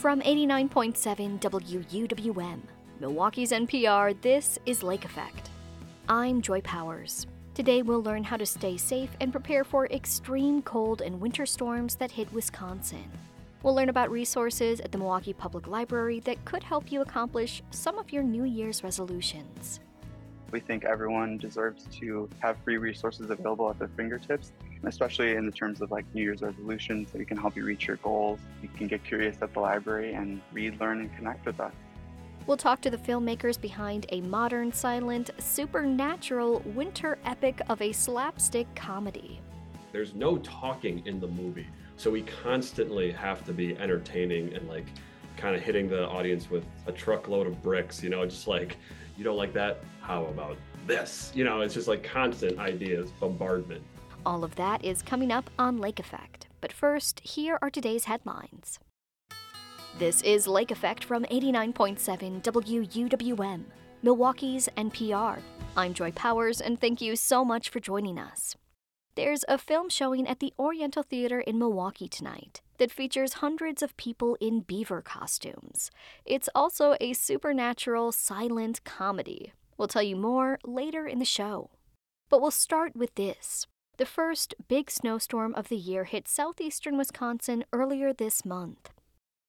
From 89.7 WUWM, Milwaukee's NPR, this is Lake Effect. I'm Joy Powers. Today we'll learn how to stay safe and prepare for extreme cold and winter storms that hit Wisconsin. We'll learn about resources at the Milwaukee Public Library that could help you accomplish some of your New Year's resolutions. We think everyone deserves to have free resources available at their fingertips, especially in the terms of like New Year's resolutions So we can help you reach your goals. You can get curious at the library and read, learn, and connect with us. We'll talk to the filmmakers behind a modern, silent, supernatural winter epic of a slapstick comedy. There's no talking in the movie, so we constantly have to be entertaining and like kind of hitting the audience with a truckload of bricks, you know, just like, you don't like that? How about this? You know, it's just like constant ideas, bombardment. All of that is coming up on Lake Effect. But first, here are today's headlines. This is Lake Effect from 89.7 WUWM, Milwaukee's NPR. I'm Joy Powers, and thank you so much for joining us. There's a film showing at the Oriental Theater in Milwaukee tonight that features hundreds of people in beaver costumes. It's also a supernatural silent comedy. We'll tell you more later in the show. But we'll start with this. The first big snowstorm of the year hit southeastern Wisconsin earlier this month.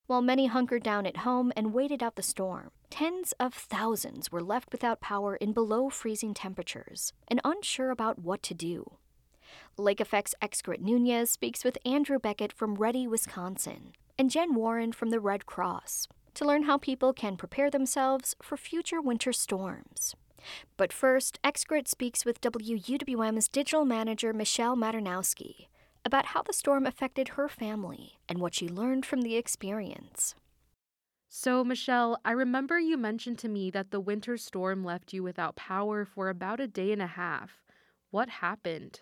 While many hunkered down at home and waited out the storm, tens of thousands were left without power in below freezing temperatures and unsure about what to do. Lake Effect's Xcaret Nunez speaks with Andrew Beckett from Ready, Wisconsin, and Jen Warren from the Red Cross to learn how people can prepare themselves for future winter storms. But first, Xcaret speaks with WUWM's digital manager Michelle Maternowski about how the storm affected her family and what she learned from the experience. So, Michelle, I remember you mentioned to me that the winter storm left you without power for about a day and a half. What happened?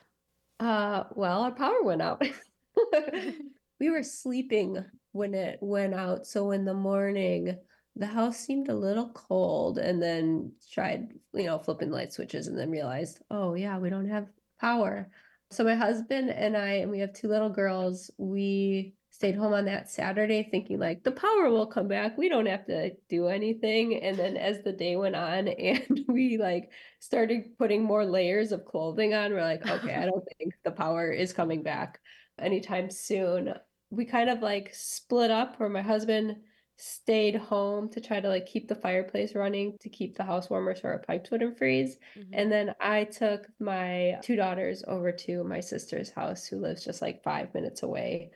Uh, well, our power went out. we were sleeping when it went out. So in the morning, the house seemed a little cold and then tried, you know, flipping light switches and then realized, oh, yeah, we don't have power. So my husband and I, and we have two little girls, we stayed home on that Saturday thinking like the power will come back. We don't have to do anything. And then as the day went on and we like started putting more layers of clothing on, we're like, okay, I don't think the power is coming back anytime soon. We kind of like split up where my husband stayed home to try to like keep the fireplace running to keep the house warmer so our pipes wouldn't freeze. Mm-hmm. And then I took my two daughters over to my sister's house who lives just like five minutes away.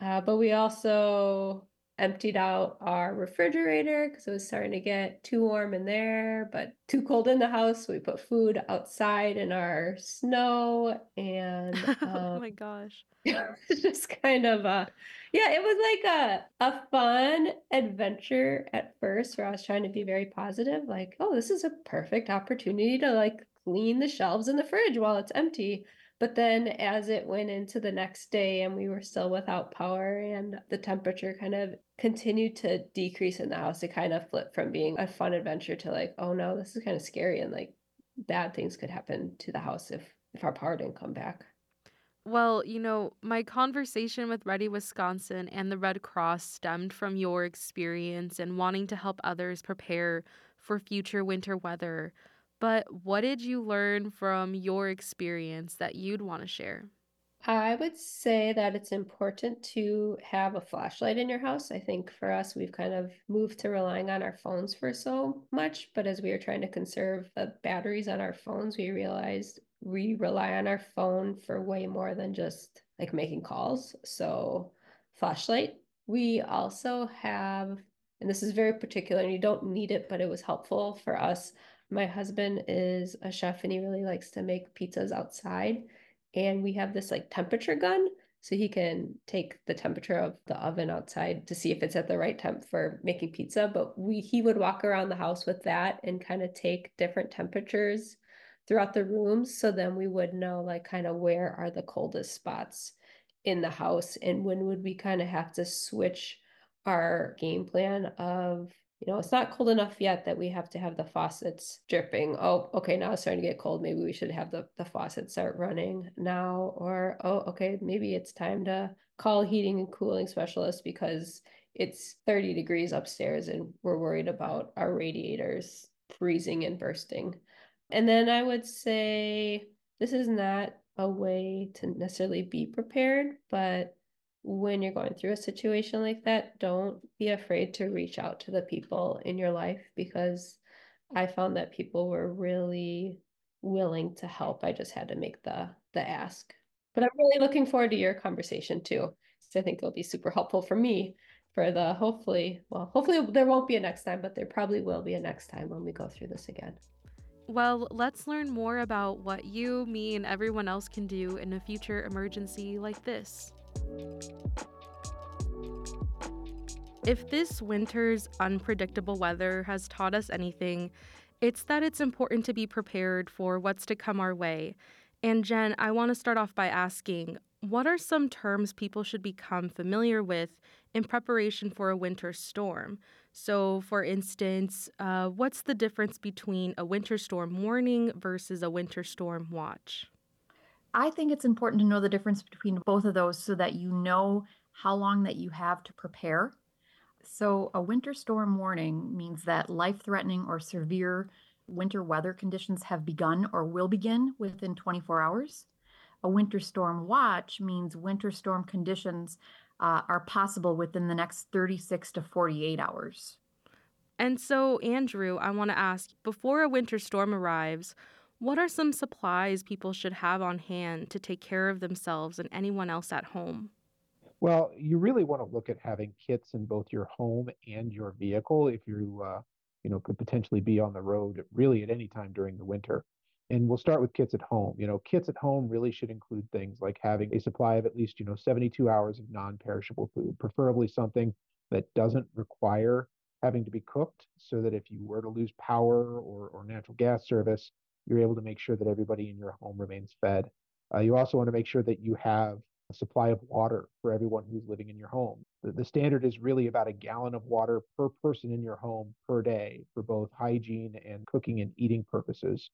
Uh, but we also emptied out our refrigerator because it was starting to get too warm in there, but too cold in the house. So we put food outside in our snow and um, oh my gosh. it's just kind of a yeah, it was like a a fun adventure at first where I was trying to be very positive, like, oh, this is a perfect opportunity to like clean the shelves in the fridge while it's empty. But then as it went into the next day and we were still without power and the temperature kind of continued to decrease in the house, it kind of flipped from being a fun adventure to like, oh no, this is kind of scary and like bad things could happen to the house if if our power didn't come back. Well, you know, my conversation with Ready Wisconsin and the Red Cross stemmed from your experience and wanting to help others prepare for future winter weather. But what did you learn from your experience that you'd want to share? I would say that it's important to have a flashlight in your house. I think for us, we've kind of moved to relying on our phones for so much. But as we were trying to conserve the batteries on our phones, we realized we rely on our phone for way more than just like making calls. So, flashlight. We also have, and this is very particular, and you don't need it, but it was helpful for us. My husband is a chef and he really likes to make pizzas outside. And we have this like temperature gun. So he can take the temperature of the oven outside to see if it's at the right temp for making pizza. But we he would walk around the house with that and kind of take different temperatures throughout the rooms. So then we would know like kind of where are the coldest spots in the house and when would we kind of have to switch our game plan of you know, it's not cold enough yet that we have to have the faucets dripping. Oh, okay, now it's starting to get cold. Maybe we should have the, the faucet start running now. Or, oh, okay, maybe it's time to call heating and cooling specialist because it's 30 degrees upstairs and we're worried about our radiators freezing and bursting. And then I would say this is not a way to necessarily be prepared, but when you're going through a situation like that, don't be afraid to reach out to the people in your life because I found that people were really willing to help. I just had to make the the ask. But I'm really looking forward to your conversation too. So I think it'll be super helpful for me for the hopefully, well, hopefully there won't be a next time, but there probably will be a next time when we go through this again. Well, let's learn more about what you, me, and everyone else can do in a future emergency like this. If this winter's unpredictable weather has taught us anything, it's that it's important to be prepared for what's to come our way. And Jen, I want to start off by asking what are some terms people should become familiar with in preparation for a winter storm? So, for instance, uh, what's the difference between a winter storm warning versus a winter storm watch? I think it's important to know the difference between both of those so that you know how long that you have to prepare. So, a winter storm warning means that life threatening or severe winter weather conditions have begun or will begin within 24 hours. A winter storm watch means winter storm conditions uh, are possible within the next 36 to 48 hours. And so, Andrew, I want to ask before a winter storm arrives, what are some supplies people should have on hand to take care of themselves and anyone else at home? Well, you really want to look at having kits in both your home and your vehicle if you, uh, you know, could potentially be on the road really at any time during the winter. And we'll start with kits at home. You know, kits at home really should include things like having a supply of at least, you know, 72 hours of non-perishable food, preferably something that doesn't require having to be cooked so that if you were to lose power or, or natural gas service, you're able to make sure that everybody in your home remains fed. Uh, you also want to make sure that you have a supply of water for everyone who's living in your home. The, the standard is really about a gallon of water per person in your home per day for both hygiene and cooking and eating purposes.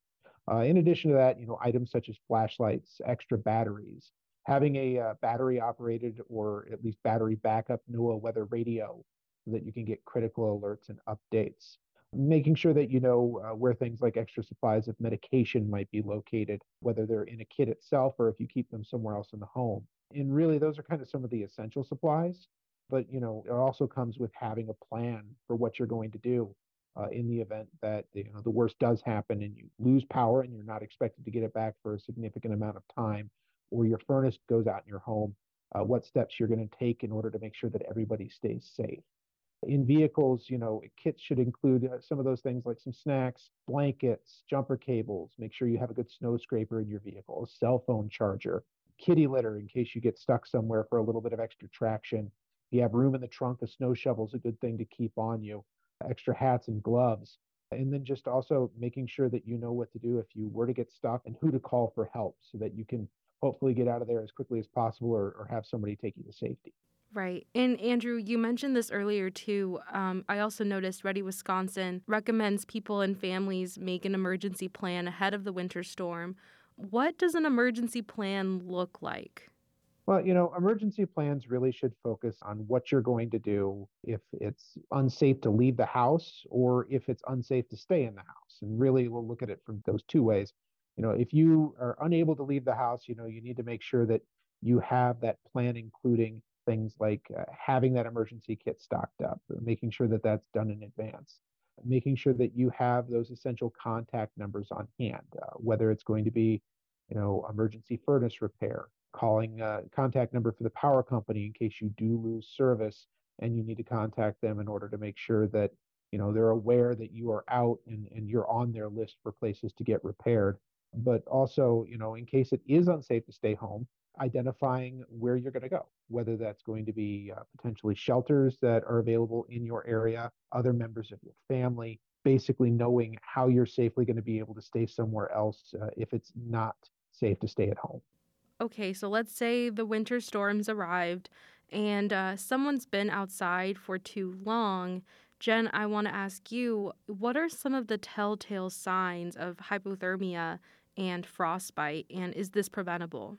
Uh, in addition to that, you know, items such as flashlights, extra batteries, having a uh, battery operated or at least battery backup NOAA weather radio so that you can get critical alerts and updates. Making sure that you know uh, where things like extra supplies of medication might be located, whether they're in a kit itself or if you keep them somewhere else in the home. And really, those are kind of some of the essential supplies. But you know, it also comes with having a plan for what you're going to do uh, in the event that you know the worst does happen and you lose power and you're not expected to get it back for a significant amount of time, or your furnace goes out in your home. Uh, what steps you're going to take in order to make sure that everybody stays safe. In vehicles, you know, kits should include uh, some of those things like some snacks, blankets, jumper cables. Make sure you have a good snow scraper in your vehicle, a cell phone charger, kitty litter in case you get stuck somewhere for a little bit of extra traction. If you have room in the trunk, a snow shovel is a good thing to keep on you extra hats and gloves. And then just also making sure that you know what to do if you were to get stuck and who to call for help so that you can hopefully get out of there as quickly as possible or, or have somebody take you to safety. Right. And Andrew, you mentioned this earlier too. Um, I also noticed Ready Wisconsin recommends people and families make an emergency plan ahead of the winter storm. What does an emergency plan look like? Well, you know, emergency plans really should focus on what you're going to do if it's unsafe to leave the house or if it's unsafe to stay in the house. And really, we'll look at it from those two ways. You know, if you are unable to leave the house, you know, you need to make sure that you have that plan, including things like uh, having that emergency kit stocked up, making sure that that's done in advance, making sure that you have those essential contact numbers on hand, uh, whether it's going to be, you know, emergency furnace repair, calling a contact number for the power company in case you do lose service and you need to contact them in order to make sure that you know they're aware that you are out and, and you're on their list for places to get repaired. But also you know in case it is unsafe to stay home identifying where you're going to go whether that's going to be uh, potentially shelters that are available in your area other members of your family basically knowing how you're safely going to be able to stay somewhere else uh, if it's not safe to stay at home okay, so let's say the winter storms arrived and uh, someone's been outside for too long. Jen, I want to ask you what are some of the telltale signs of hypothermia and frostbite, and is this preventable?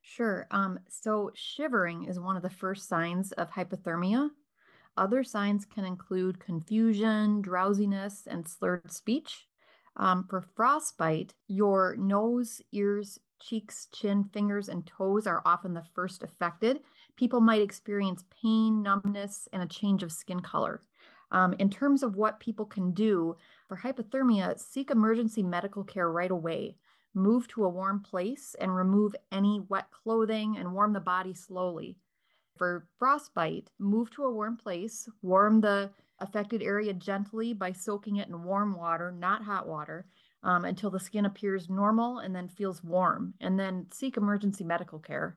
Sure. Um, so, shivering is one of the first signs of hypothermia. Other signs can include confusion, drowsiness, and slurred speech. Um, for frostbite, your nose, ears, cheeks, chin, fingers, and toes are often the first affected. People might experience pain, numbness, and a change of skin color. Um, in terms of what people can do for hypothermia, seek emergency medical care right away. Move to a warm place and remove any wet clothing and warm the body slowly. For frostbite, move to a warm place, warm the affected area gently by soaking it in warm water, not hot water, um, until the skin appears normal and then feels warm, and then seek emergency medical care.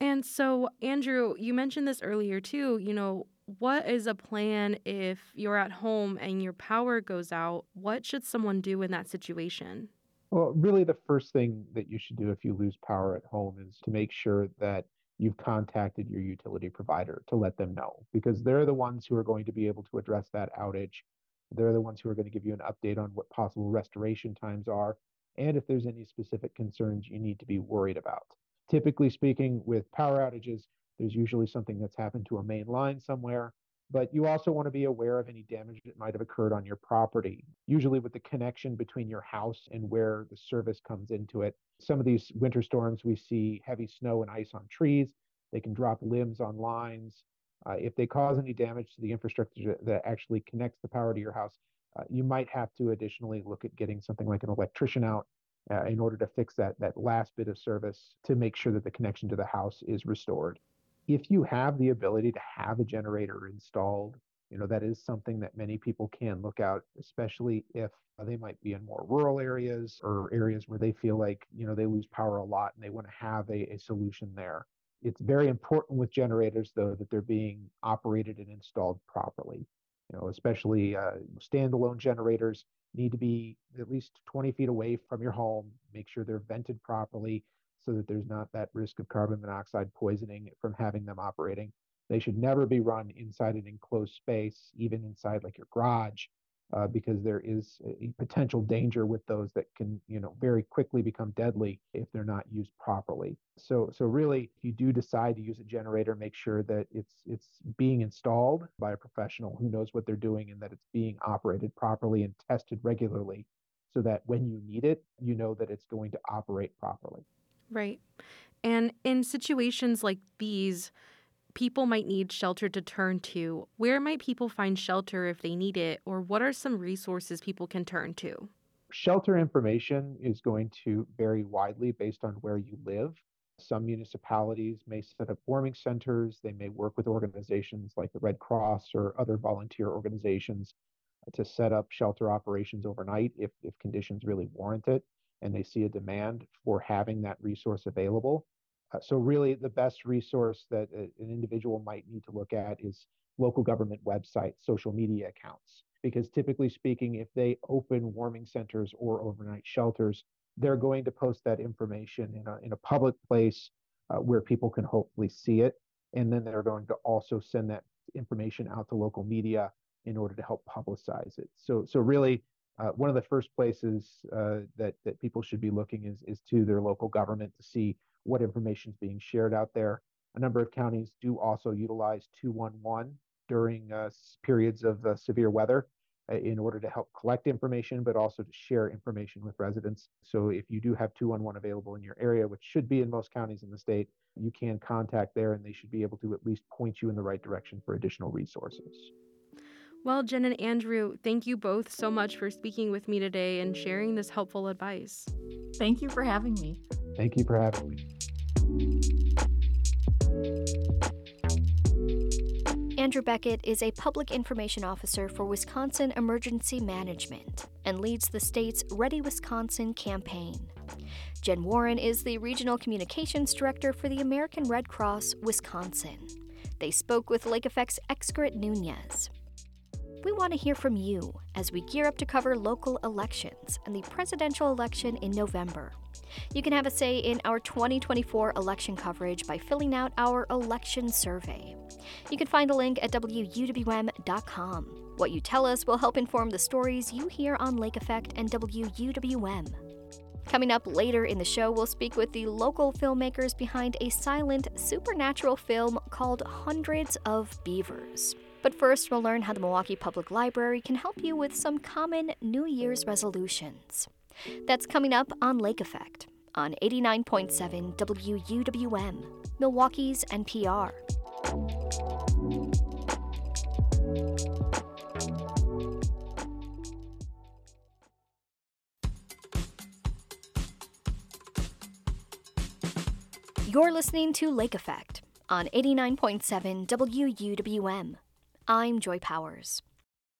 And so, Andrew, you mentioned this earlier too. You know, what is a plan if you're at home and your power goes out? What should someone do in that situation? Well, really, the first thing that you should do if you lose power at home is to make sure that you've contacted your utility provider to let them know because they're the ones who are going to be able to address that outage. They're the ones who are going to give you an update on what possible restoration times are and if there's any specific concerns you need to be worried about. Typically speaking, with power outages, there's usually something that's happened to a main line somewhere, but you also want to be aware of any damage that might have occurred on your property, usually with the connection between your house and where the service comes into it. Some of these winter storms, we see heavy snow and ice on trees. They can drop limbs on lines. Uh, if they cause any damage to the infrastructure that actually connects the power to your house, uh, you might have to additionally look at getting something like an electrician out uh, in order to fix that that last bit of service to make sure that the connection to the house is restored. If you have the ability to have a generator installed, you know that is something that many people can look out, especially if they might be in more rural areas or areas where they feel like you know they lose power a lot and they want to have a, a solution there. It's very important with generators though that they're being operated and installed properly. You know, especially uh, standalone generators need to be at least 20 feet away from your home. Make sure they're vented properly so that there's not that risk of carbon monoxide poisoning from having them operating. They should never be run inside an enclosed space, even inside like your garage, uh, because there is a potential danger with those that can, you know, very quickly become deadly if they're not used properly. So, so really, if you do decide to use a generator, make sure that it's it's being installed by a professional who knows what they're doing and that it's being operated properly and tested regularly, so that when you need it, you know that it's going to operate properly. Right. And in situations like these, people might need shelter to turn to. Where might people find shelter if they need it, or what are some resources people can turn to? Shelter information is going to vary widely based on where you live. Some municipalities may set up warming centers. They may work with organizations like the Red Cross or other volunteer organizations to set up shelter operations overnight if, if conditions really warrant it and they see a demand for having that resource available. Uh, so really the best resource that a, an individual might need to look at is local government websites, social media accounts, because typically speaking, if they open warming centers or overnight shelters, they're going to post that information in a, in a public place uh, where people can hopefully see it. And then they're going to also send that information out to local media in order to help publicize it. So, so really, uh, one of the first places uh, that that people should be looking is is to their local government to see what information is being shared out there. A number of counties do also utilize 211 during uh, periods of uh, severe weather uh, in order to help collect information, but also to share information with residents. So if you do have 211 available in your area, which should be in most counties in the state, you can contact there and they should be able to at least point you in the right direction for additional resources. Well, Jen and Andrew, thank you both so much for speaking with me today and sharing this helpful advice. Thank you for having me. Thank you for having me. Andrew Beckett is a public information officer for Wisconsin Emergency Management and leads the state's Ready Wisconsin campaign. Jen Warren is the Regional Communications Director for the American Red Cross Wisconsin. They spoke with Lake Effect's Xcaret Nunez. We want to hear from you as we gear up to cover local elections and the presidential election in November. You can have a say in our 2024 election coverage by filling out our election survey. You can find a link at WUWM.com. What you tell us will help inform the stories you hear on Lake Effect and WUWM. Coming up later in the show, we'll speak with the local filmmakers behind a silent supernatural film called Hundreds of Beavers. But first, we'll learn how the Milwaukee Public Library can help you with some common New Year's resolutions. That's coming up on Lake Effect on 89.7 WUWM, Milwaukee's NPR. You're listening to Lake Effect on 89.7 WUWM. I'm Joy Powers.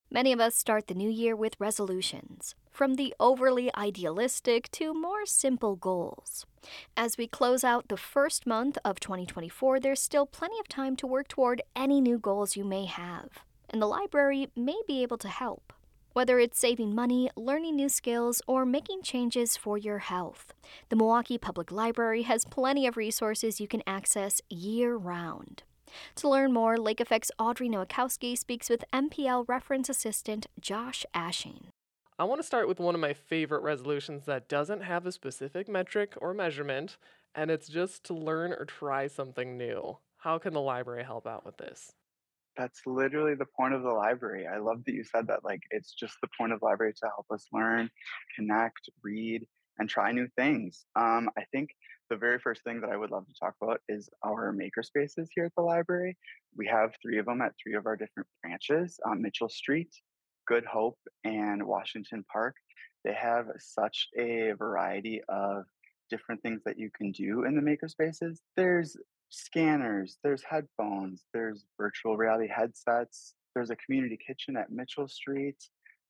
Many of us start the new year with resolutions, from the overly idealistic to more simple goals. As we close out the first month of 2024, there's still plenty of time to work toward any new goals you may have, and the library may be able to help. Whether it's saving money, learning new skills, or making changes for your health, the Milwaukee Public Library has plenty of resources you can access year round. To learn more, Lake Effect's Audrey Nowakowski speaks with MPL reference assistant Josh Ashing. I want to start with one of my favorite resolutions that doesn't have a specific metric or measurement, and it's just to learn or try something new. How can the library help out with this? That's literally the point of the library. I love that you said that. Like, it's just the point of the library to help us learn, connect, read, and try new things. Um, I think the very first thing that I would love to talk about is our maker spaces here at the library. We have three of them at three of our different branches on Mitchell Street, Good Hope, and Washington Park. They have such a variety of different things that you can do in the maker spaces. There's scanners, there's headphones, there's virtual reality headsets, there's a community kitchen at Mitchell Street,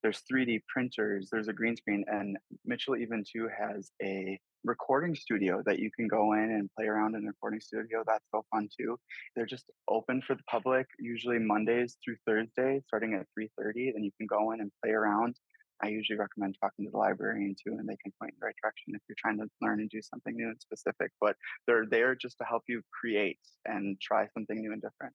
there's 3D printers, there's a green screen, and Mitchell even too has a recording studio that you can go in and play around in a recording studio. That's so fun too. They're just open for the public, usually Mondays through Thursdays, starting at 3:30. Then you can go in and play around. I usually recommend talking to the librarian too, and they can point in the right direction if you're trying to learn and do something new and specific. But they're there just to help you create and try something new and different.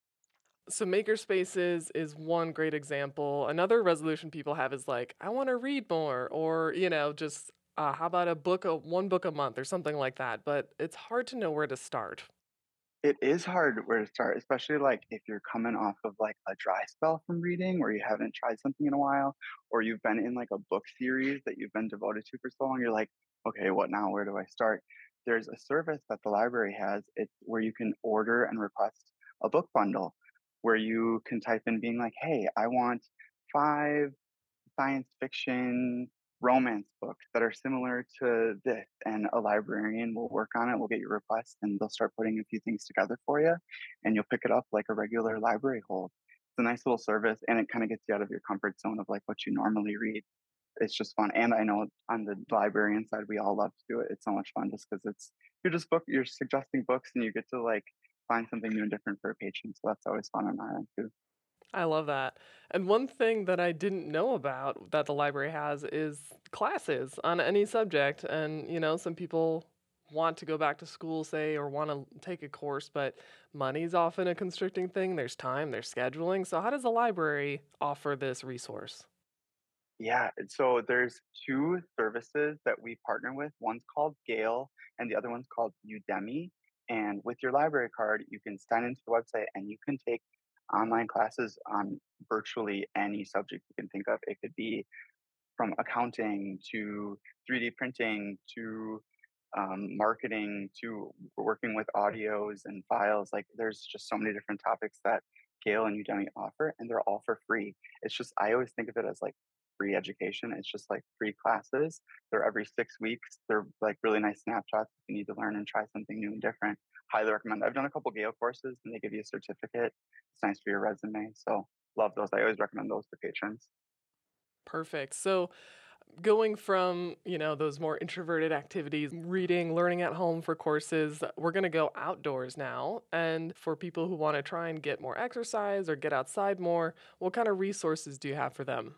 So makerspaces is one great example. Another resolution people have is like, I want to read more, or you know, just uh, how about a book, a, one book a month, or something like that. But it's hard to know where to start. It is hard where to start, especially like if you're coming off of like a dry spell from reading where you haven't tried something in a while, or you've been in like a book series that you've been devoted to for so long. You're like, okay, what now? Where do I start? There's a service that the library has. It's where you can order and request a book bundle where you can type in being like, hey, I want five science fiction romance books that are similar to this and a librarian will work on it will get your request and they'll start putting a few things together for you and you'll pick it up like a regular library hold. It's a nice little service and it kind of gets you out of your comfort zone of like what you normally read. It's just fun and i know on the librarian side we all love to do it. It's so much fun just because it's you're just book you're suggesting books and you get to like find something new and different for a patron so that's always fun on our end too I love that. And one thing that I didn't know about that the library has is classes on any subject. And, you know, some people want to go back to school, say, or want to take a course, but money's often a constricting thing. There's time, there's scheduling. So, how does the library offer this resource? Yeah, so there's two services that we partner with. One's called Gale, and the other one's called Udemy. And with your library card, you can sign into the website and you can take online classes on virtually any subject you can think of. It could be from accounting to 3D printing to um, marketing to working with audios and files. Like there's just so many different topics that Gale and Udemy offer, and they're all for free. It's just, I always think of it as like free education. It's just like free classes. They're every six weeks. They're like really nice snapshots if you need to learn and try something new and different. Highly recommend. I've done a couple Gale courses and they give you a certificate. It's nice for your resume. So love those. I always recommend those to patrons. Perfect. So going from, you know, those more introverted activities, reading, learning at home for courses, we're going to go outdoors now. And for people who want to try and get more exercise or get outside more, what kind of resources do you have for them?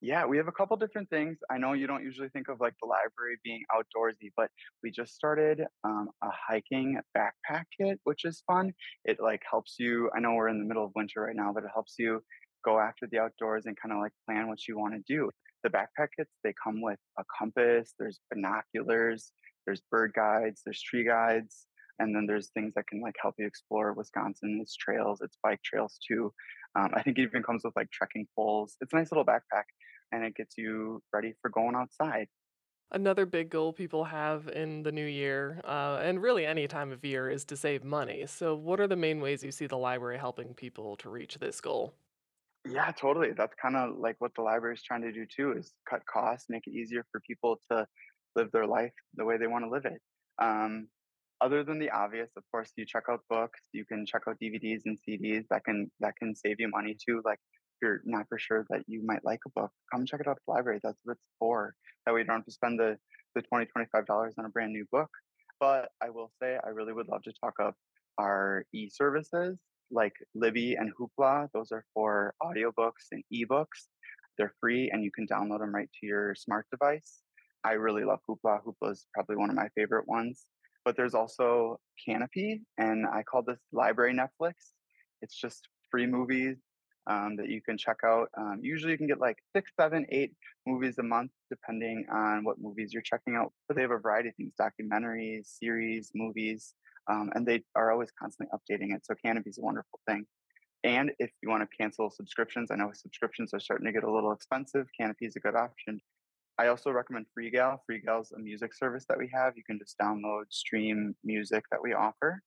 Yeah, we have a couple different things. I know you don't usually think of like the library being outdoorsy, but we just started um, a hiking backpack kit, which is fun. It like helps you. I know we're in the middle of winter right now, but it helps you go after the outdoors and kind of like plan what you want to do. The backpack kits they come with a compass. There's binoculars. There's bird guides. There's tree guides. And then there's things that can like help you explore Wisconsin. It's trails, it's bike trails too. Um, I think it even comes with like trekking poles. It's a nice little backpack, and it gets you ready for going outside. Another big goal people have in the new year, uh, and really any time of year, is to save money. So, what are the main ways you see the library helping people to reach this goal? Yeah, totally. That's kind of like what the library is trying to do too, is cut costs, make it easier for people to live their life the way they want to live it. Um, other than the obvious, of course, you check out books, you can check out DVDs and CDs that can that can save you money too. Like if you're not for sure that you might like a book, come check it out at the library. That's what it's for. That way you don't have to spend the the 20 25 dollars on a brand new book. But I will say I really would love to talk up our e-services like Libby and Hoopla. Those are for audiobooks and ebooks. They're free and you can download them right to your smart device. I really love Hoopla. Hoopla is probably one of my favorite ones. But there's also Kanopy, and I call this Library Netflix. It's just free movies um, that you can check out. Um, usually, you can get like six, seven, eight movies a month, depending on what movies you're checking out. But they have a variety of things documentaries, series, movies, um, and they are always constantly updating it. So, Kanopy is a wonderful thing. And if you want to cancel subscriptions, I know subscriptions are starting to get a little expensive. Kanopy is a good option. I also recommend FreeGal. FreeGal is a music service that we have. You can just download, stream music that we offer.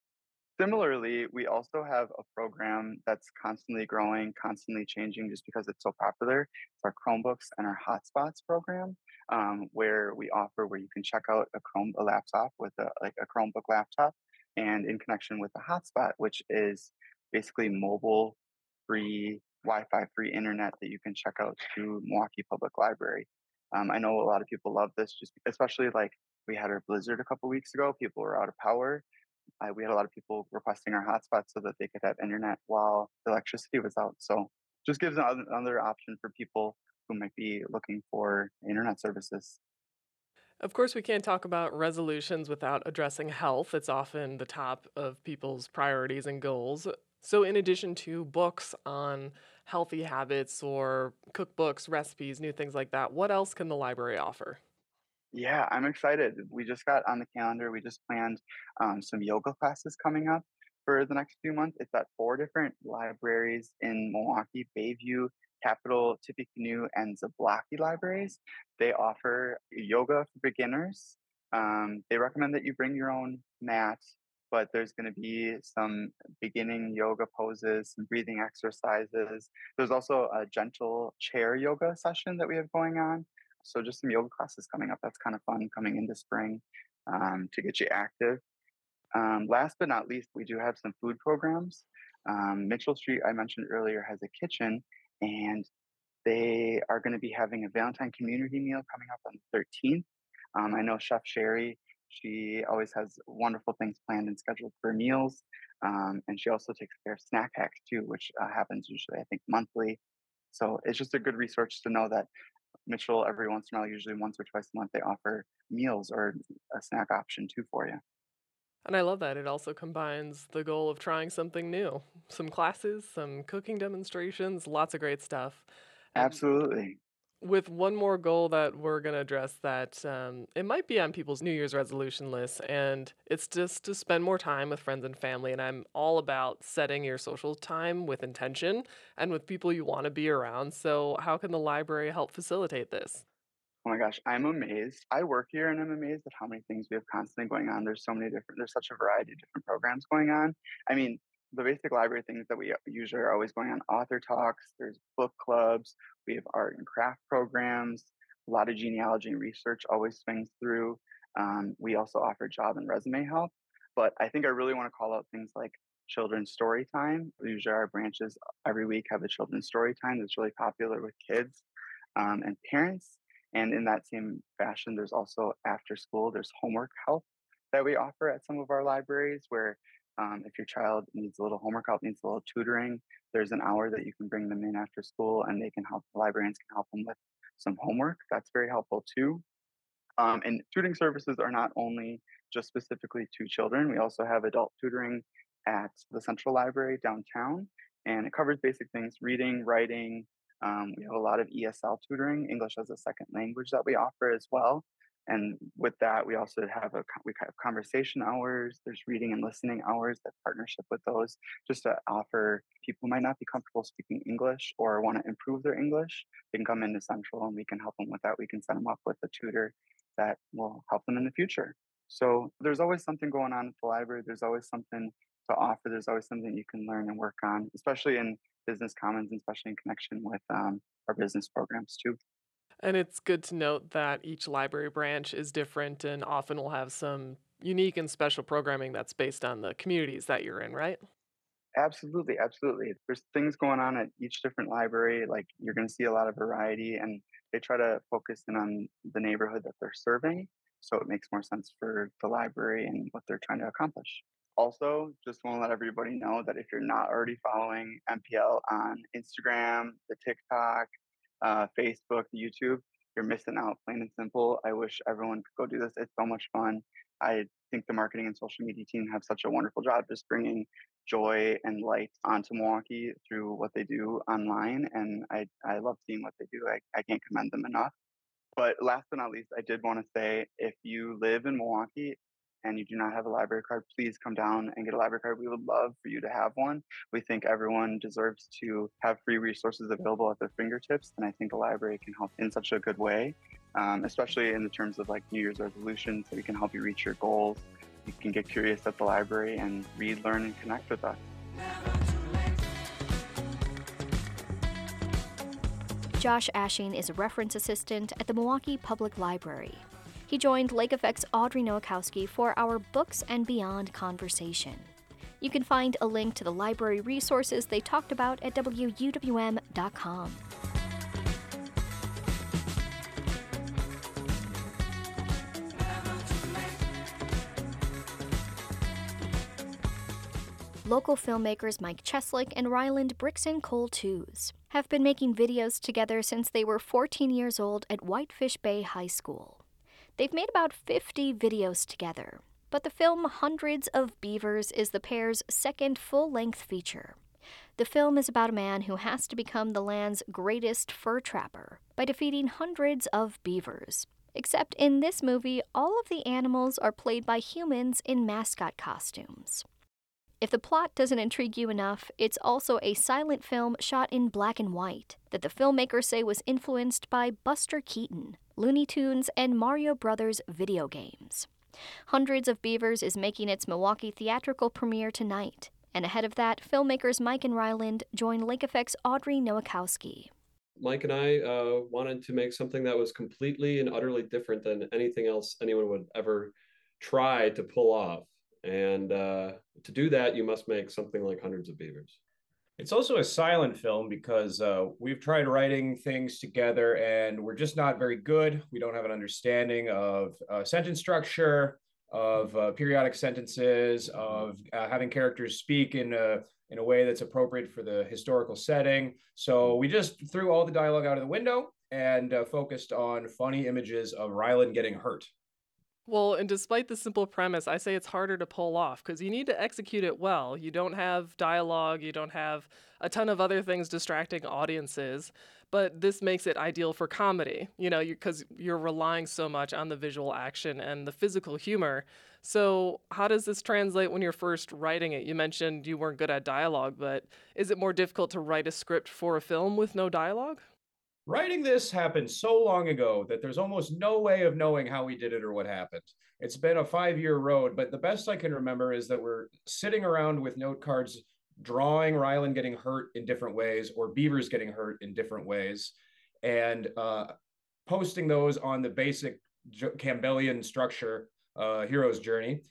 Similarly, we also have a program that's constantly growing, constantly changing just because it's so popular. It's our Chromebooks and our Hotspots program, um, where we offer where you can check out a Chrome a laptop with a like a Chromebook laptop and in connection with a hotspot, which is basically mobile free Wi-Fi free internet that you can check out through Milwaukee Public Library. Um, I know a lot of people love this, just especially like we had our blizzard a couple weeks ago. People were out of power. Uh, we had a lot of people requesting our hotspots so that they could have internet while the electricity was out. So just gives another option for people who might be looking for internet services. Of course, we can't talk about resolutions without addressing health. It's often the top of people's priorities and goals. So, in addition to books on healthy habits or cookbooks, recipes, new things like that, what else can the library offer? Yeah, I'm excited. We just got on the calendar, we just planned um, some yoga classes coming up for the next few months. It's at four different libraries in Milwaukee Bayview, Capitol, Tippecanoe, and Zablocki libraries. They offer yoga for beginners. Um, they recommend that you bring your own mat but there's going to be some beginning yoga poses, some breathing exercises. There's also a gentle chair yoga session that we have going on. So just some yoga classes coming up. That's kind of fun coming into spring um, to get you active. Um, last but not least, we do have some food programs. Um, Mitchell Street, I mentioned earlier, has a kitchen, and they are going to be having a Valentine community meal coming up on the 13th. Um, I know Chef Sherry she always has wonderful things planned and scheduled for meals. Um, and she also takes care of snack hacks too, which uh, happens usually, I think, monthly. So it's just a good resource to know that Mitchell, every once in a while, usually once or twice a month, they offer meals or a snack option too for you. And I love that. It also combines the goal of trying something new some classes, some cooking demonstrations, lots of great stuff. Absolutely with one more goal that we're going to address that um, it might be on people's New Year's resolution list, and it's just to spend more time with friends and family. And I'm all about setting your social time with intention and with people you want to be around. So, how can the library help facilitate this? Oh my gosh, I'm amazed. I work here and I'm amazed at how many things we have constantly going on. There's so many different, there's such a variety of different programs going on. I mean, the basic library things that we usually are always going on author talks, there's book clubs, we have art and craft programs, a lot of genealogy and research always swings through. Um, we also offer job and resume help. But I think I really want to call out things like children's story time. Usually our branches every week have a children's story time that's really popular with kids um, and parents. And in that same fashion, there's also after school, there's homework help that we offer at some of our libraries where um, if your child needs a little homework help, needs a little tutoring, there's an hour that you can bring them in after school and they can help, the librarians can help them with some homework. That's very helpful too. Um, and tutoring services are not only just specifically to children, we also have adult tutoring at the Central Library downtown, and it covers basic things reading, writing. Um, we have a lot of ESL tutoring, English as a second language, that we offer as well. And with that, we also have a we have conversation hours. There's reading and listening hours that partnership with those, just to offer people who might not be comfortable speaking English or want to improve their English. They can come into Central and we can help them with that. We can set them up with a tutor that will help them in the future. So there's always something going on at the library. There's always something to offer. There's always something you can learn and work on, especially in business commons, and especially in connection with um, our business programs too. And it's good to note that each library branch is different and often will have some unique and special programming that's based on the communities that you're in, right? Absolutely, absolutely. There's things going on at each different library. Like you're going to see a lot of variety, and they try to focus in on the neighborhood that they're serving. So it makes more sense for the library and what they're trying to accomplish. Also, just want to let everybody know that if you're not already following MPL on Instagram, the TikTok, uh, Facebook, YouTube, you're missing out, plain and simple. I wish everyone could go do this. It's so much fun. I think the marketing and social media team have such a wonderful job just bringing joy and light onto Milwaukee through what they do online. And I, I love seeing what they do. I, I can't commend them enough. But last but not least, I did want to say if you live in Milwaukee and you do not have a library card, please come down and get a library card. We would love for you to have one. We think everyone deserves to have free resources available at their fingertips. And I think a library can help in such a good way, um, especially in the terms of like New Year's resolutions that we can help you reach your goals. You can get curious at the library and read, learn, and connect with us. Josh Ashing is a reference assistant at the Milwaukee Public Library. He joined Lake Effect's Audrey Nowakowski for our Books and Beyond conversation. You can find a link to the library resources they talked about at WUWM.com. Local filmmakers Mike Cheslik and Ryland Brickson Cole Tews have been making videos together since they were 14 years old at Whitefish Bay High School. They've made about 50 videos together, but the film Hundreds of Beavers is the pair's second full length feature. The film is about a man who has to become the land's greatest fur trapper by defeating hundreds of beavers. Except in this movie, all of the animals are played by humans in mascot costumes. If the plot doesn't intrigue you enough, it's also a silent film shot in black and white that the filmmakers say was influenced by Buster Keaton, Looney Tunes, and Mario Brothers video games. Hundreds of Beavers is making its Milwaukee theatrical premiere tonight, and ahead of that, filmmakers Mike and Ryland join Lake Effect's Audrey Nowakowski. Mike and I uh, wanted to make something that was completely and utterly different than anything else anyone would ever try to pull off. And uh, to do that, you must make something like hundreds of beavers. It's also a silent film because uh, we've tried writing things together and we're just not very good. We don't have an understanding of uh, sentence structure, of uh, periodic sentences, of uh, having characters speak in a in a way that's appropriate for the historical setting. So we just threw all the dialogue out of the window and uh, focused on funny images of Ryland getting hurt. Well, and despite the simple premise, I say it's harder to pull off because you need to execute it well. You don't have dialogue, you don't have a ton of other things distracting audiences, but this makes it ideal for comedy, you know, because you're, you're relying so much on the visual action and the physical humor. So, how does this translate when you're first writing it? You mentioned you weren't good at dialogue, but is it more difficult to write a script for a film with no dialogue? Writing this happened so long ago that there's almost no way of knowing how we did it or what happened. It's been a five year road, but the best I can remember is that we're sitting around with note cards, drawing Ryland getting hurt in different ways or Beavers getting hurt in different ways, and uh, posting those on the basic Campbellian structure, uh, Hero's Journey,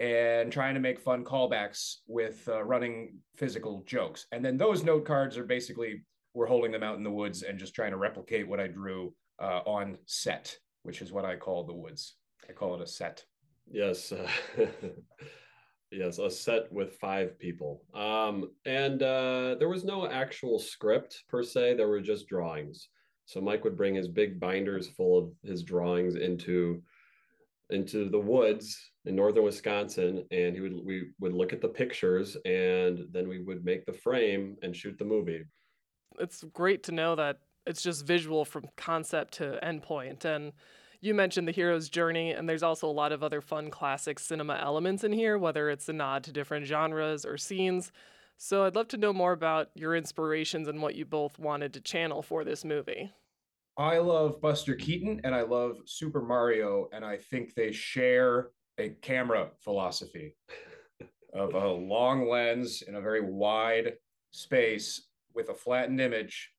and trying to make fun callbacks with uh, running physical jokes. And then those note cards are basically we're holding them out in the woods and just trying to replicate what I drew uh, on set, which is what I call the woods. I call it a set. Yes. Uh, yes, a set with five people. Um, and uh, there was no actual script per se, there were just drawings. So Mike would bring his big binders full of his drawings into into the woods in northern Wisconsin, and he would we would look at the pictures, and then we would make the frame and shoot the movie it's great to know that it's just visual from concept to endpoint. And you mentioned the hero's journey, and there's also a lot of other fun classic cinema elements in here, whether it's a nod to different genres or scenes. So I'd love to know more about your inspirations and what you both wanted to channel for this movie. I love Buster Keaton and I love Super Mario, and I think they share a camera philosophy of a long lens in a very wide space with a flattened image.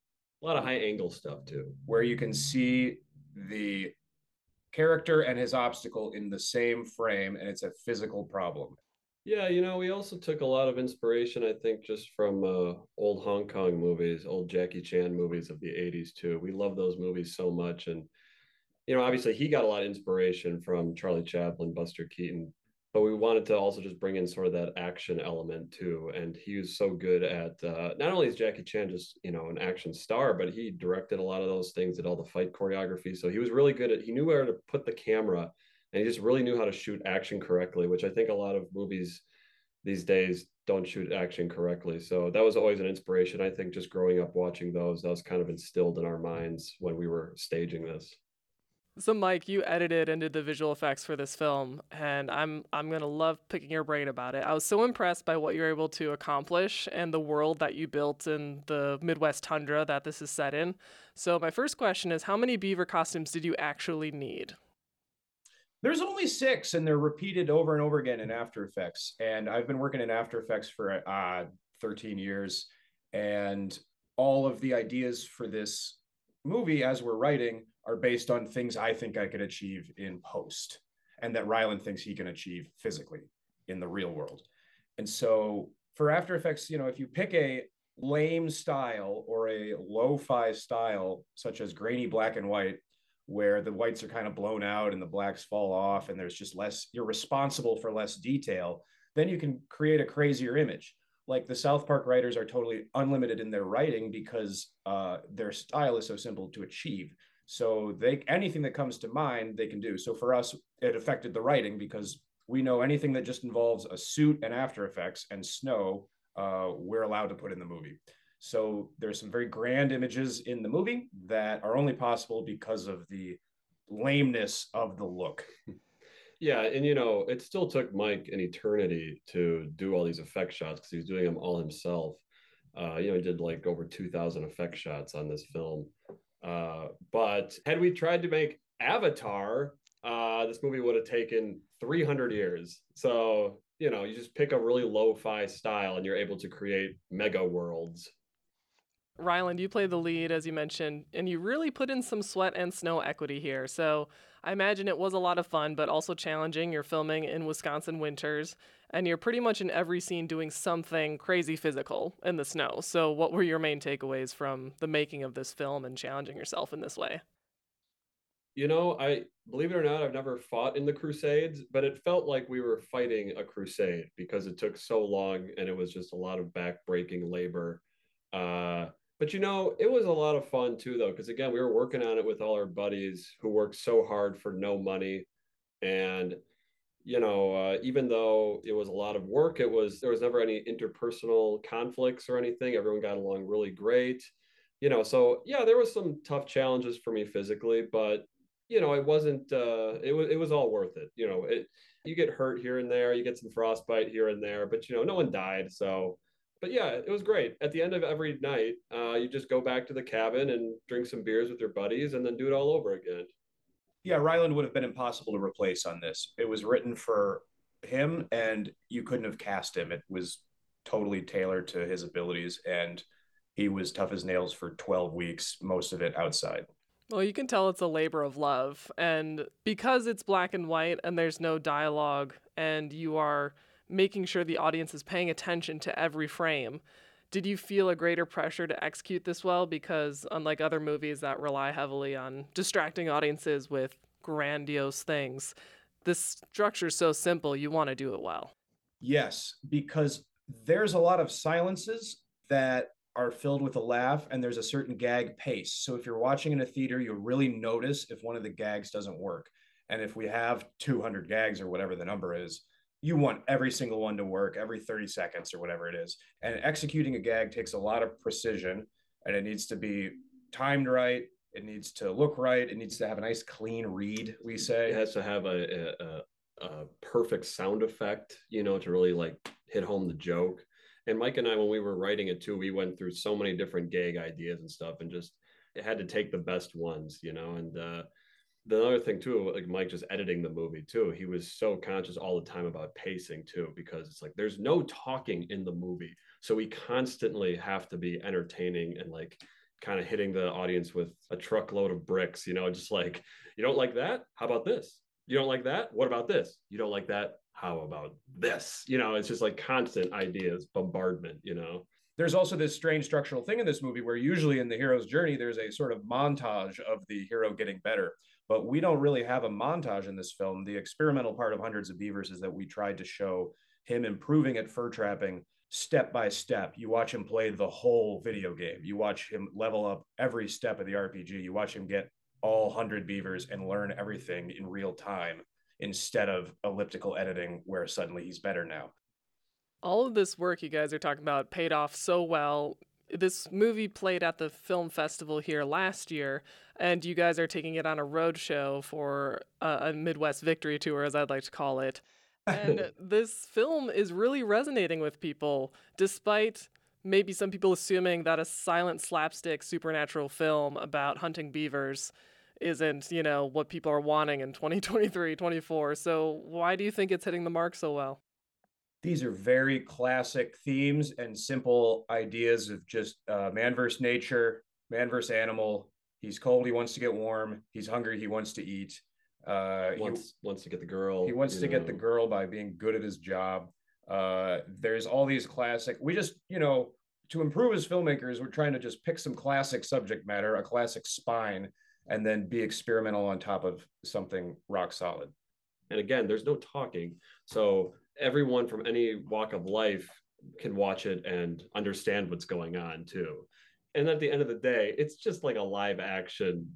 A lot of high angle stuff too, where you can see the character and his obstacle in the same frame, and it's a physical problem. Yeah, you know, we also took a lot of inspiration, I think, just from uh, old Hong Kong movies, old Jackie Chan movies of the 80s, too. We love those movies so much. And, you know, obviously he got a lot of inspiration from Charlie Chaplin, Buster Keaton, but we wanted to also just bring in sort of that action element, too. And he was so good at uh, not only is Jackie Chan just, you know, an action star, but he directed a lot of those things, did all the fight choreography. So he was really good at, he knew where to put the camera and he just really knew how to shoot action correctly, which I think a lot of movies these days don't shoot action correctly. So that was always an inspiration. I think just growing up watching those, that was kind of instilled in our minds when we were staging this. So Mike, you edited and did the visual effects for this film, and I'm I'm gonna love picking your brain about it. I was so impressed by what you're able to accomplish and the world that you built in the Midwest tundra that this is set in. So my first question is, how many beaver costumes did you actually need? There's only six, and they're repeated over and over again in After Effects. And I've been working in After Effects for uh, 13 years, and all of the ideas for this movie, as we're writing, are based on things I think I could achieve in post, and that Ryland thinks he can achieve physically in the real world. And so for After Effects, you know, if you pick a lame style or a lo-fi style, such as grainy black and white, where the whites are kind of blown out and the blacks fall off and there's just less you're responsible for less detail then you can create a crazier image like the south park writers are totally unlimited in their writing because uh, their style is so simple to achieve so they anything that comes to mind they can do so for us it affected the writing because we know anything that just involves a suit and after effects and snow uh, we're allowed to put in the movie so there's some very grand images in the movie that are only possible because of the lameness of the look. Yeah, and you know, it still took Mike an eternity to do all these effect shots because he was doing them all himself. Uh, you know, he did like over 2,000 effect shots on this film. Uh, but had we tried to make Avatar, uh, this movie would have taken 300 years. So, you know, you just pick a really lo fi style and you're able to create mega worlds Ryland, you play the lead, as you mentioned, and you really put in some sweat and snow equity here. So I imagine it was a lot of fun, but also challenging. You're filming in Wisconsin winters, and you're pretty much in every scene doing something crazy physical in the snow. So, what were your main takeaways from the making of this film and challenging yourself in this way? You know, I believe it or not, I've never fought in the Crusades, but it felt like we were fighting a crusade because it took so long and it was just a lot of back-breaking labor. Uh, but you know, it was a lot of fun too, though, because again, we were working on it with all our buddies who worked so hard for no money, and you know, uh, even though it was a lot of work, it was there was never any interpersonal conflicts or anything. Everyone got along really great, you know. So yeah, there was some tough challenges for me physically, but you know, it wasn't. Uh, it was it was all worth it. You know, it you get hurt here and there, you get some frostbite here and there, but you know, no one died, so but yeah, it was great. At the end of every night, uh, you just go back to the cabin and drink some beers with your buddies, and then do it all over again. Yeah, Ryland would have been impossible to replace on this. It was written for him, and you couldn't have cast him. It was totally tailored to his abilities, and he was tough as nails for 12 weeks, most of it outside. Well, you can tell it's a labor of love. And because it's black and white and there's no dialogue, and you are making sure the audience is paying attention to every frame. Did you feel a greater pressure to execute this well? Because unlike other movies that rely heavily on distracting audiences with grandiose things, this structure is so simple, you want to do it well. Yes, because there's a lot of silences that are filled with a laugh and there's a certain gag pace. So if you're watching in a theater, you'll really notice if one of the gags doesn't work. And if we have 200 gags or whatever the number is, you want every single one to work every 30 seconds or whatever it is. And executing a gag takes a lot of precision and it needs to be timed right It needs to look right. It needs to have a nice clean read, we say. It has to have a, a, a perfect sound effect, you know, to really like hit home the joke. And Mike and I, when we were writing it too, we went through so many different gag ideas and stuff and just it had to take the best ones, you know, and uh the other thing too, like Mike just editing the movie too, he was so conscious all the time about pacing too, because it's like there's no talking in the movie. So we constantly have to be entertaining and like kind of hitting the audience with a truckload of bricks, you know, just like, you don't like that? How about this? You don't like that? What about this? You don't like that? How about this? You know, it's just like constant ideas, bombardment, you know. There's also this strange structural thing in this movie where usually in the hero's journey, there's a sort of montage of the hero getting better. But we don't really have a montage in this film. The experimental part of Hundreds of Beavers is that we tried to show him improving at fur trapping step by step. You watch him play the whole video game. You watch him level up every step of the RPG. You watch him get all 100 beavers and learn everything in real time instead of elliptical editing where suddenly he's better now. All of this work you guys are talking about paid off so well. This movie played at the film festival here last year, and you guys are taking it on a road show for a, a Midwest victory tour, as I'd like to call it. And this film is really resonating with people, despite maybe some people assuming that a silent slapstick supernatural film about hunting beavers isn't, you know, what people are wanting in 2023, 24. So why do you think it's hitting the mark so well? These are very classic themes and simple ideas of just uh, man versus nature, man versus animal. He's cold, he wants to get warm. He's hungry, he wants to eat. Uh, wants he, wants to get the girl. He wants to know. get the girl by being good at his job. Uh, there's all these classic. We just, you know, to improve as filmmakers, we're trying to just pick some classic subject matter, a classic spine, and then be experimental on top of something rock solid. And again, there's no talking, so everyone from any walk of life can watch it and understand what's going on too. And at the end of the day, it's just like a live action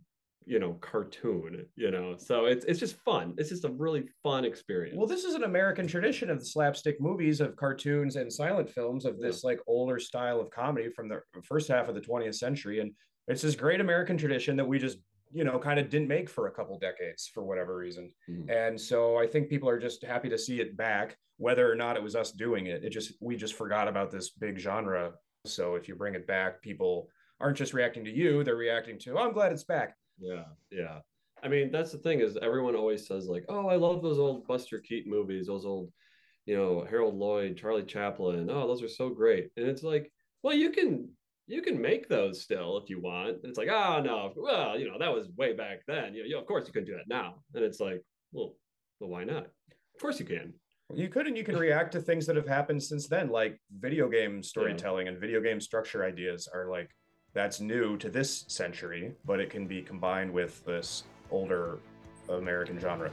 you know cartoon you know so it's it's just fun it's just a really fun experience well this is an american tradition of the slapstick movies of cartoons and silent films of this yeah. like older style of comedy from the first half of the 20th century and it's this great american tradition that we just you know kind of didn't make for a couple decades for whatever reason mm-hmm. and so i think people are just happy to see it back whether or not it was us doing it it just we just forgot about this big genre so if you bring it back people aren't just reacting to you they're reacting to oh, i'm glad it's back yeah, yeah. I mean, that's the thing is everyone always says like, "Oh, I love those old Buster Keaton movies, those old, you know, Harold Lloyd, Charlie Chaplin. Oh, those are so great." And it's like, well, you can you can make those still if you want. And it's like, oh no, well, you know, that was way back then. You know, of course you could do that now. And it's like, well, well, why not? Of course you can. You could, and you can react to things that have happened since then, like video game storytelling yeah. and video game structure ideas are like that's new to this century, but it can be combined with this older American genre.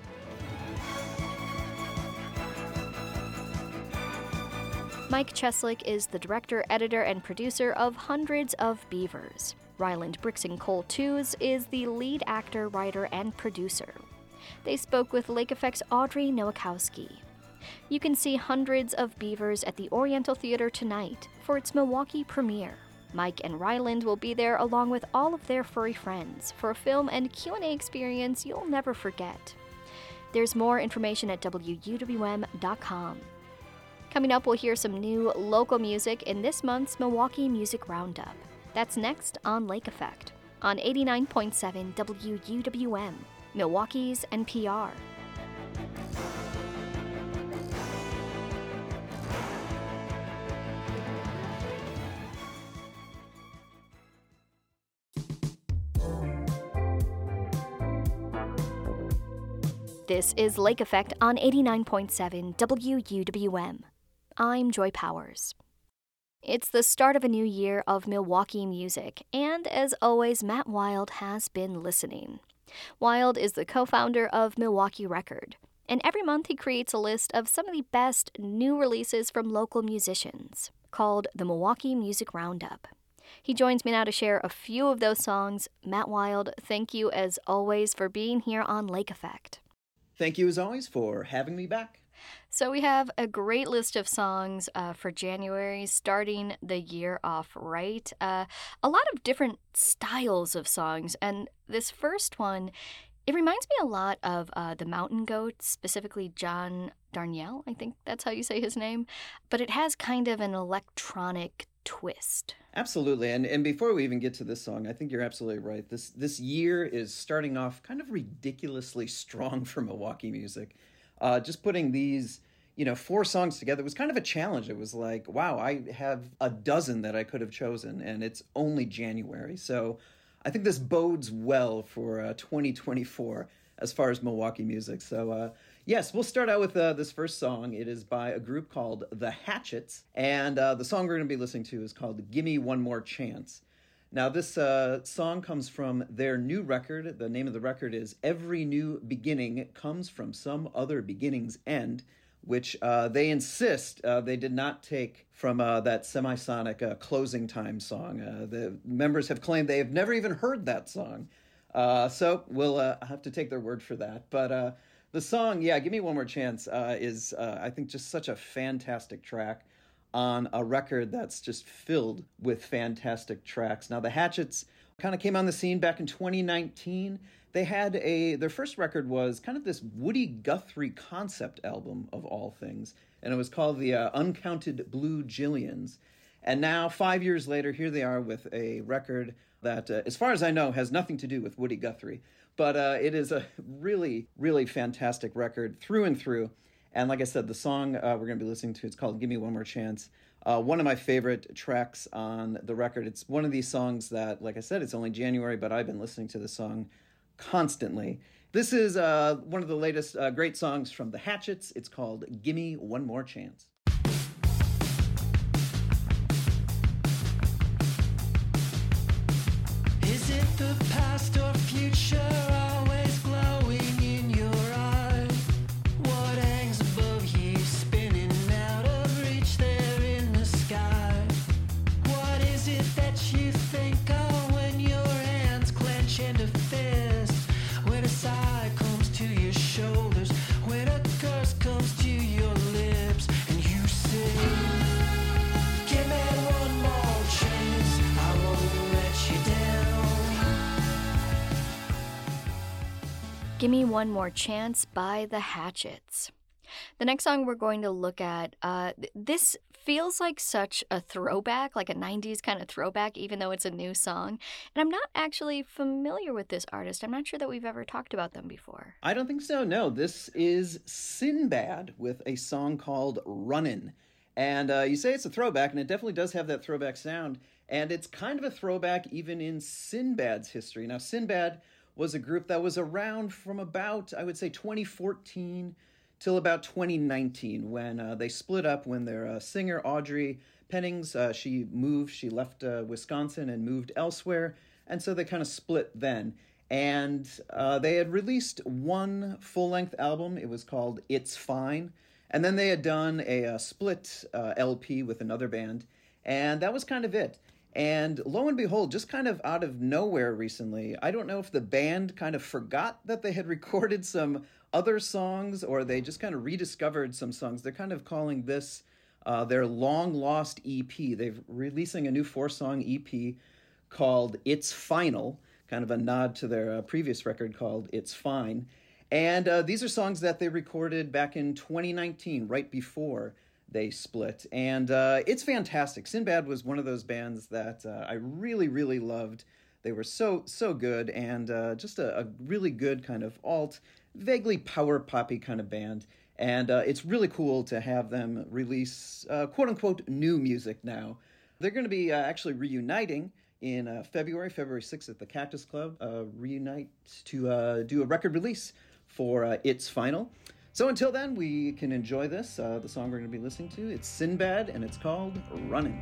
Mike Cheslik is the director, editor, and producer of Hundreds of Beavers. Ryland Brickson Cole Tews is the lead actor, writer, and producer. They spoke with Lake Effect's Audrey Nowakowski. You can see Hundreds of Beavers at the Oriental Theater tonight for its Milwaukee premiere. Mike and Ryland will be there along with all of their furry friends for a film and Q&A experience you'll never forget. There's more information at wuwm.com. Coming up, we'll hear some new local music in this month's Milwaukee Music Roundup. That's next on Lake Effect on 89.7 WUWM, Milwaukee's NPR. This is Lake Effect on 89.7 WUWM. I'm Joy Powers. It's the start of a new year of Milwaukee music, and as always, Matt Wild has been listening. Wild is the co founder of Milwaukee Record, and every month he creates a list of some of the best new releases from local musicians, called the Milwaukee Music Roundup. He joins me now to share a few of those songs. Matt Wild, thank you as always for being here on Lake Effect. Thank you as always for having me back. So we have a great list of songs uh, for January, starting the year off right. Uh, a lot of different styles of songs, and this first one. It reminds me a lot of uh, the Mountain Goats, specifically John Darnielle. I think that's how you say his name. But it has kind of an electronic twist. Absolutely. And and before we even get to this song, I think you're absolutely right. This this year is starting off kind of ridiculously strong for Milwaukee music. Uh, just putting these you know four songs together was kind of a challenge. It was like wow i have a dozen that i could have chosen and it's only january. So i think this bodes well for uh, 2024 as far as milwaukee music. So uh, yes we'll start out with uh, this first song. It is by a group called the hatchets and uh, the song we're going to be listening to is called gimme one more chance now, this uh, song comes from their new record. The name of the record is Every New Beginning Comes from Some Other Beginning's End which uh, they insist uh, they did not take from uh, that semisonic uh, closing time song. Uh, the members have claimed they have never even heard that song. So we'll have to take their word for that. But the song, yeah, Give Me One More Chance, is, I think, just such a fantastic track on a record that's just filled with fantastic tracks. Now, the Hatchets kind of came on the scene back in 2019 they had a their first record was kind of this Woody Guthrie concept album of all things, and it was called the uh, Uncounted Blue Jillions. And now, five years later, here they are with a record that, uh, as far as I know, has nothing to do with Woody Guthrie, but uh, it is a really, really fantastic record through and through. And like I said, the song uh, we're going to be listening to it's called "Give Me One More Chance." Uh, one of my favorite tracks on the record. It's one of these songs that, like I said, it's only January, but I've been listening to the song constantly. This is uh, one of the latest uh, great songs from the Hatchets. It's called Gimme One More Chance. Is it the past or future? Gimme One More Chance by the Hatchets. The next song we're going to look at, uh, this feels like such a throwback, like a 90s kind of throwback, even though it's a new song. And I'm not actually familiar with this artist. I'm not sure that we've ever talked about them before. I don't think so, no. This is Sinbad with a song called Runnin'. And uh, you say it's a throwback, and it definitely does have that throwback sound. And it's kind of a throwback even in Sinbad's history. Now, Sinbad was a group that was around from about, I would say, 2014 till about 2019 when uh, they split up when their uh, singer Audrey Pennings uh, she moved she left uh, Wisconsin and moved elsewhere and so they kind of split then. And uh, they had released one full-length album it was called It's Fine and then they had done a, a split uh, LP with another band and that was kind of it and lo and behold, just kind of out of nowhere recently, I don't know if the band kind of forgot that they had recorded some other songs or they just kind of rediscovered some songs. They're kind of calling this uh, their long lost EP. They're releasing a new four song EP called It's Final, kind of a nod to their uh, previous record called It's Fine. And uh, these are songs that they recorded back in 2019, right before they split. And uh, it's fantastic. Sinbad was one of those bands that uh, I really, really loved. They were so, so good and uh, just a, a, really good kind of alt, vaguely power poppy kind of band. And uh, it's really cool to have them release uh, quote unquote new music now. They're going to be uh, actually reuniting in February, February 6th at the Cactus Club, reunite to do a record release for its final. So until then, we can enjoy this. Uh, the song we're going to be listening to, it's Sinbad, and it's called Running.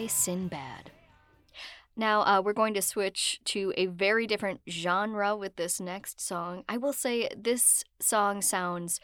By Sinbad. Now, uh, we're going to switch to a very different genre with this next song. I will say this song sounds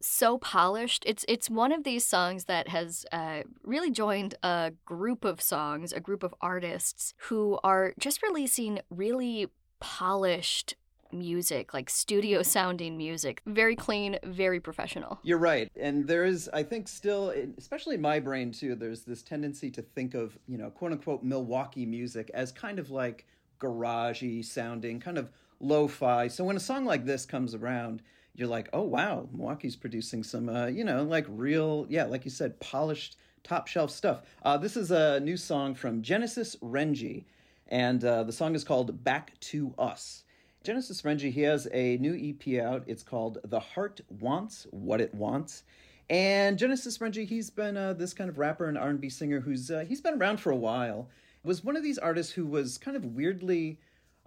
so polished. It's it's one of these songs that has uh, really joined a group of songs, a group of artists who are just releasing really polished music, like studio sounding music. Very clean, very professional. You're right. And there is, I think, still, especially in my brain too, there's this tendency to think of, you know, quote unquote Milwaukee music as kind of like garagey sounding, kind of lo fi. So when a song like this comes around, you're like, oh, wow, Milwaukee's producing some, uh, you know, like real, yeah, like you said, polished, top shelf stuff. Uh, this is a new song from Genesis Renji, and uh, the song is called Back to Us. Genesis Renji, he has a new EP out. It's called The Heart Wants What It Wants. And Genesis Renji, he's been uh, this kind of rapper and R&B singer who's uh, he's been around for a while. Was one of these artists who was kind of weirdly,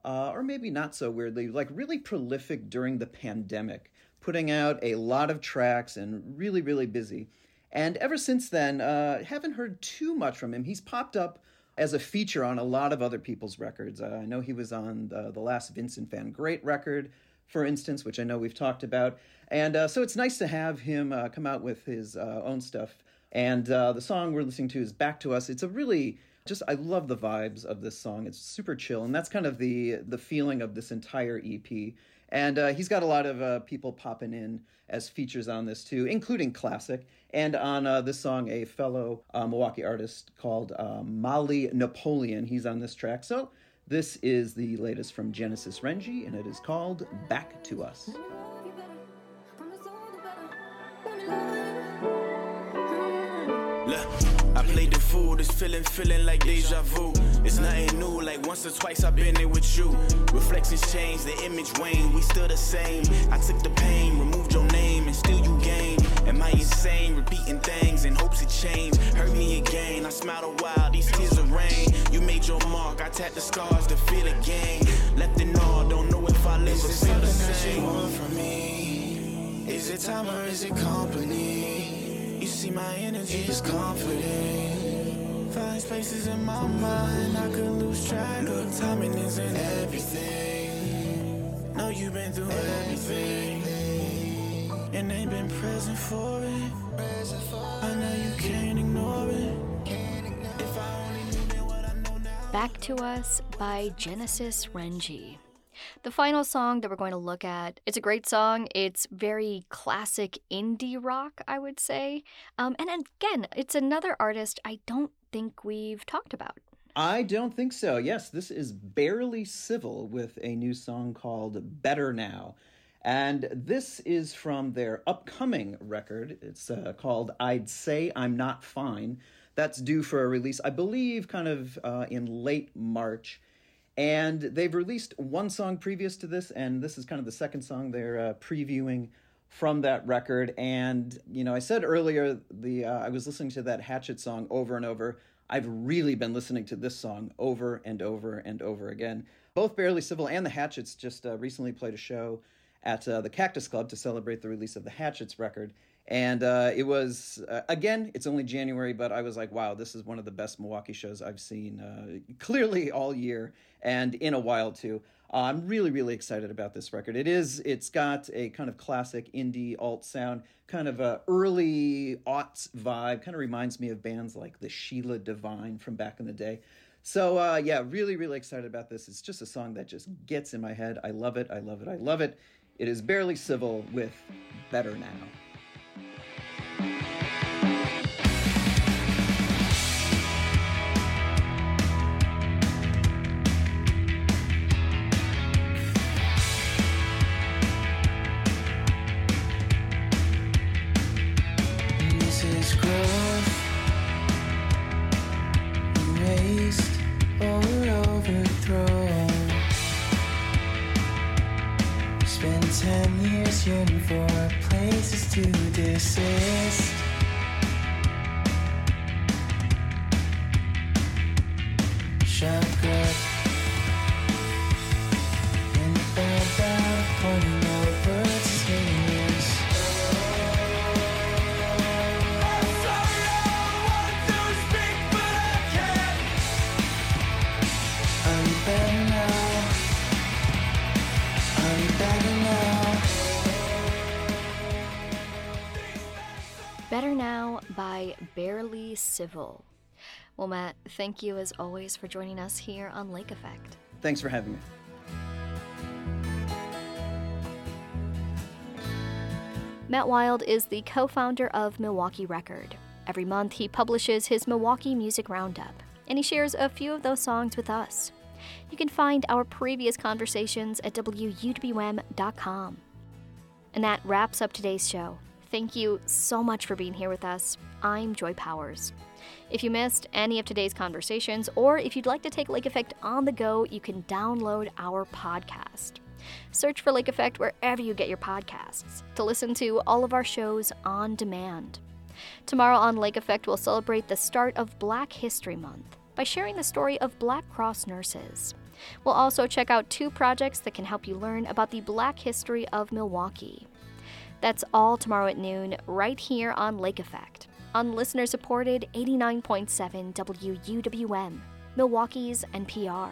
uh, or maybe not so weirdly, like really prolific during the pandemic, putting out a lot of tracks and really really busy. And ever since then, uh, haven't heard too much from him. He's popped up as a feature on a lot of other people's records. Uh, I know he was on the, the last Vincent Van Great record, for instance, which I know we've talked about. And uh, so it's nice to have him uh, come out with his uh, own stuff. And uh, the song we're listening to is Back to Us. It's a really just I love the vibes of this song. It's super chill, and that's kind of the the feeling of this entire EP. And uh, he's got a lot of uh, people popping in as features on this too, including Klassik. And on uh, this song, a fellow uh, Milwaukee artist called uh, Molly Napoleon. He's on this track. So this is the latest from Genesis Renji, and it is called Back to Us. Fool, this feeling, feeling like deja vu. It's nothing new, like once or twice I've been there with you. Reflections change, the image wane, we still the same. I took the pain, removed your name, and still you gain. Am I insane, repeating things in hopes it change? Hurt me again, I smiled a while, these tears of rain. You made your mark, I tapped the scars to feel again. Left in all, don't know if I live or feel the same. want from me? Is it time or is it company? You see my energy is confident. Find spaces in my mind I could lose track. Look, timing isn't everything. You've been through everything, and been present for it. I know you can't ignore it. Back to Us by Genesis Renji. The final song that we're going to look at, it's a great song. It's very classic indie rock, I would say. Um, and again, it's another artist I don't think we've talked about. I don't think so. Yes, this is Barely Civil with a new song called Better Now. And this is from their upcoming record. It's uh, called I'd Say I'm Not Fine. That's due for a release, I believe, kind of uh, in late March. And they've released one song previous to this, and this is kind of the second song they're uh, previewing from that record. And you know, I said earlier the uh, I was listening to that Hatchet song over and over. I've really been listening to this song over and over and over again. Both Barely Civil and the Hatchets just uh, recently played a show at uh, the Cactus Club to celebrate the release of the Hatchets record. And uh, it was, uh, again, it's only January, but I was like, wow, this is one of the best Milwaukee shows I've seen uh, clearly all year and in a while too. Uh, I'm really, really excited about this record. It is, it's got a kind of classic indie alt sound, kind of a early aughts vibe, kind of reminds me of bands like the Sheila Divine from back in the day. So uh, yeah, really, really excited about this. It's just a song that just gets in my head. I love it. I love it. I love it. It is barely civil with Better Now. Civil. Well, Matt, thank you as always for joining us here on Lake Effect. Thanks for having me. Matt Wild is the co founder of Milwaukee Record. Every month, he publishes his Milwaukee Music Roundup, and he shares a few of those songs with us. You can find our previous conversations at WUWM.com. And that wraps up today's show. Thank you so much for being here with us. I'm Joy Powers. If you missed any of today's conversations, or if you'd like to take Lake Effect on the go, you can download our podcast. Search for Lake Effect wherever you get your podcasts to listen to all of our shows on demand. Tomorrow on Lake Effect, we'll celebrate the start of Black History Month by sharing the story of Black Cross nurses. We'll also check out two projects that can help you learn about the Black history of Milwaukee. That's all tomorrow at noon, right here on Lake Effect, on listener supported 89.7 WUWM, Milwaukee's NPR.